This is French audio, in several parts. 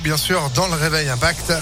bien sûr, dans le réveil Impact.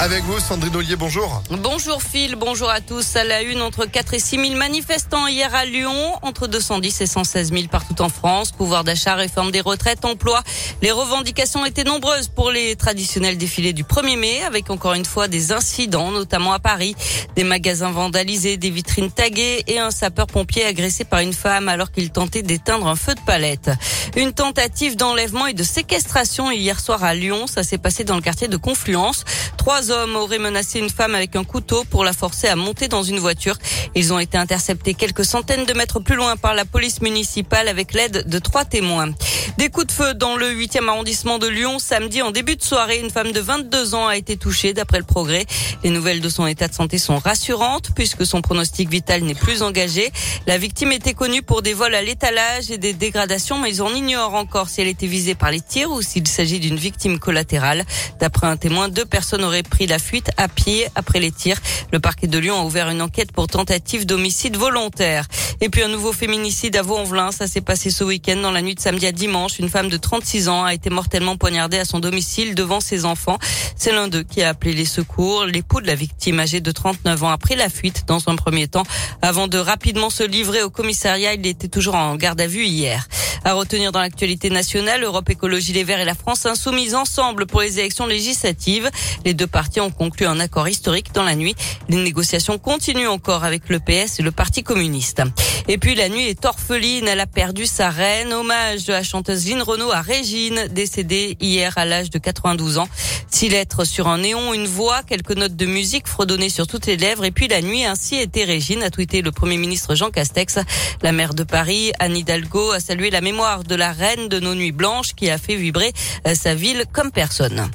Avec vous, Sandrine Ollier, bonjour. Bonjour Phil, bonjour à tous. À la une, entre 4 et 6 000 manifestants hier à Lyon, entre 210 et 116 000 partout en France. Pouvoir d'achat, réforme des retraites, emploi. Les revendications étaient nombreuses pour les traditionnels défilés du 1er mai, avec encore une fois des incidents, notamment à Paris. Des magasins vandalisés, des vitrines taguées et un sapeur-pompier agressé par une femme alors qu'il tentait d'éteindre un feu de palette. Une tentative d'enlèvement et de séquestration hier soir à Lyon. Ça s'est passé dans le quartier de Confluence. Trois hommes auraient menacé une femme avec un couteau pour la forcer à monter dans une voiture. Ils ont été interceptés quelques centaines de mètres plus loin par la police municipale avec l'aide de trois témoins. Des coups de feu dans le 8e arrondissement de Lyon. Samedi, en début de soirée, une femme de 22 ans a été touchée d'après le progrès. Les nouvelles de son état de santé sont rassurantes puisque son pronostic vital n'est plus engagé. La victime était connue pour des vols à l'étalage et des dégradations, mais ils en encore si elle était visée par les tirs ou s'il s'agit d'une victime collatérale. D'après un témoin, deux personnes auraient pris la fuite à pied après les tirs. Le parquet de Lyon a ouvert une enquête pour tentative d'homicide volontaire. Et puis un nouveau féminicide à Vaux-en-Velin. Ça s'est passé ce week-end dans la nuit de samedi à dimanche. Une femme de 36 ans a été mortellement poignardée à son domicile devant ses enfants. C'est l'un d'eux qui a appelé les secours. L'époux de la victime âgée de 39 ans a pris la fuite dans un premier temps avant de rapidement se livrer au commissariat. Il était toujours en garde à vue hier. À retenir dans l'actualité nationale, Europe Écologie Les Verts et la France insoumise ensemble pour les élections législatives. Les deux partis ont conclu un accord historique dans la nuit. Les négociations continuent encore avec le PS et le Parti communiste. Et puis la nuit est orpheline, elle a perdu sa reine. Hommage de la chanteuse Lynn Renault à Régine, décédée hier à l'âge de 92 ans. Six lettres sur un néon, une voix, quelques notes de musique fredonnées sur toutes les lèvres. Et puis la nuit ainsi était Régine, a tweeté le Premier ministre Jean Castex. La maire de Paris, Anne Hidalgo, a salué la mémoire de la reine de nos nuits blanches qui a fait vibrer euh, sa ville comme personne.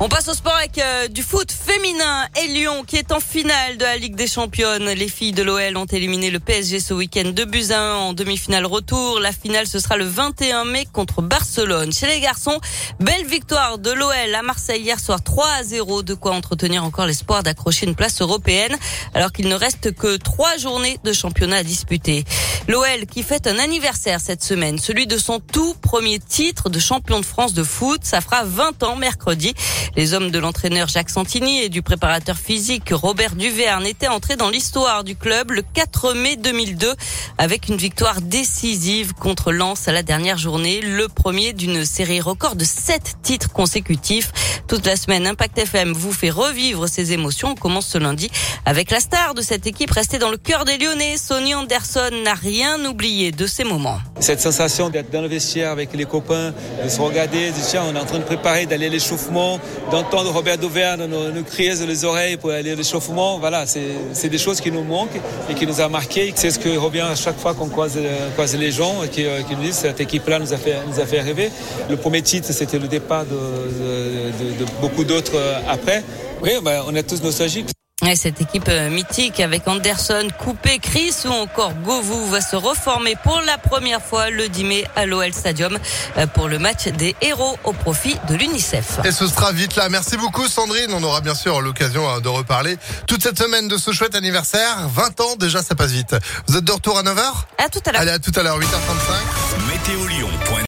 On passe au sport avec euh, du foot féminin et Lyon qui est en finale de la Ligue des Championnes. Les filles de l'OL ont éliminé le PSG ce week-end de buts à 1 en demi-finale retour. La finale ce sera le 21 mai contre Barcelone. Chez les garçons, belle victoire de l'OL à Marseille hier soir 3 à 0. De quoi entretenir encore l'espoir d'accrocher une place européenne alors qu'il ne reste que trois journées de championnat à disputer. L'OL qui fête un anniversaire cette semaine, celui de son tout premier titre de champion de France de foot. Ça fera 20 ans mercredi. Les hommes de l'entraîneur Jacques Santini et du préparateur physique Robert Duverne étaient entrés dans l'histoire du club le 4 mai 2002 avec une victoire décisive contre Lens à la dernière journée, le premier d'une série record de sept titres consécutifs. Toute la semaine, Impact FM vous fait revivre ces émotions. On commence ce lundi avec la star de cette équipe restée dans le cœur des Lyonnais. Sonny Anderson n'a rien oublié de ces moments. Cette sensation d'être dans le vestiaire avec les copains, de se regarder, de dire tiens, on est en train de préparer d'aller à l'échauffement, d'entendre Robert Dauverne nous, nous crier dans les oreilles pour aller à l'échauffement. Voilà, c'est des choses qui nous manquent et qui nous a marqué. C'est ce que revient à chaque fois qu'on croise, croise, les gens et qui, qui, nous disent cette équipe-là nous, a fait, nous a fait rêver. Le premier titre, c'était le départ de, de, de, de beaucoup d'autres après. Oui, ben, on est tous nostalgiques. Et cette équipe euh, mythique avec Anderson, Coupé, Chris ou encore Govou va se reformer pour la première fois le 10 mai à l'OL Stadium euh, pour le match des héros au profit de l'UNICEF. Et ce sera vite là. Merci beaucoup Sandrine. On aura bien sûr l'occasion hein, de reparler toute cette semaine de ce chouette anniversaire. 20 ans déjà, ça passe vite. Vous êtes de retour à 9h À tout à l'heure. Allez, à tout à l'heure, 8h35. Météo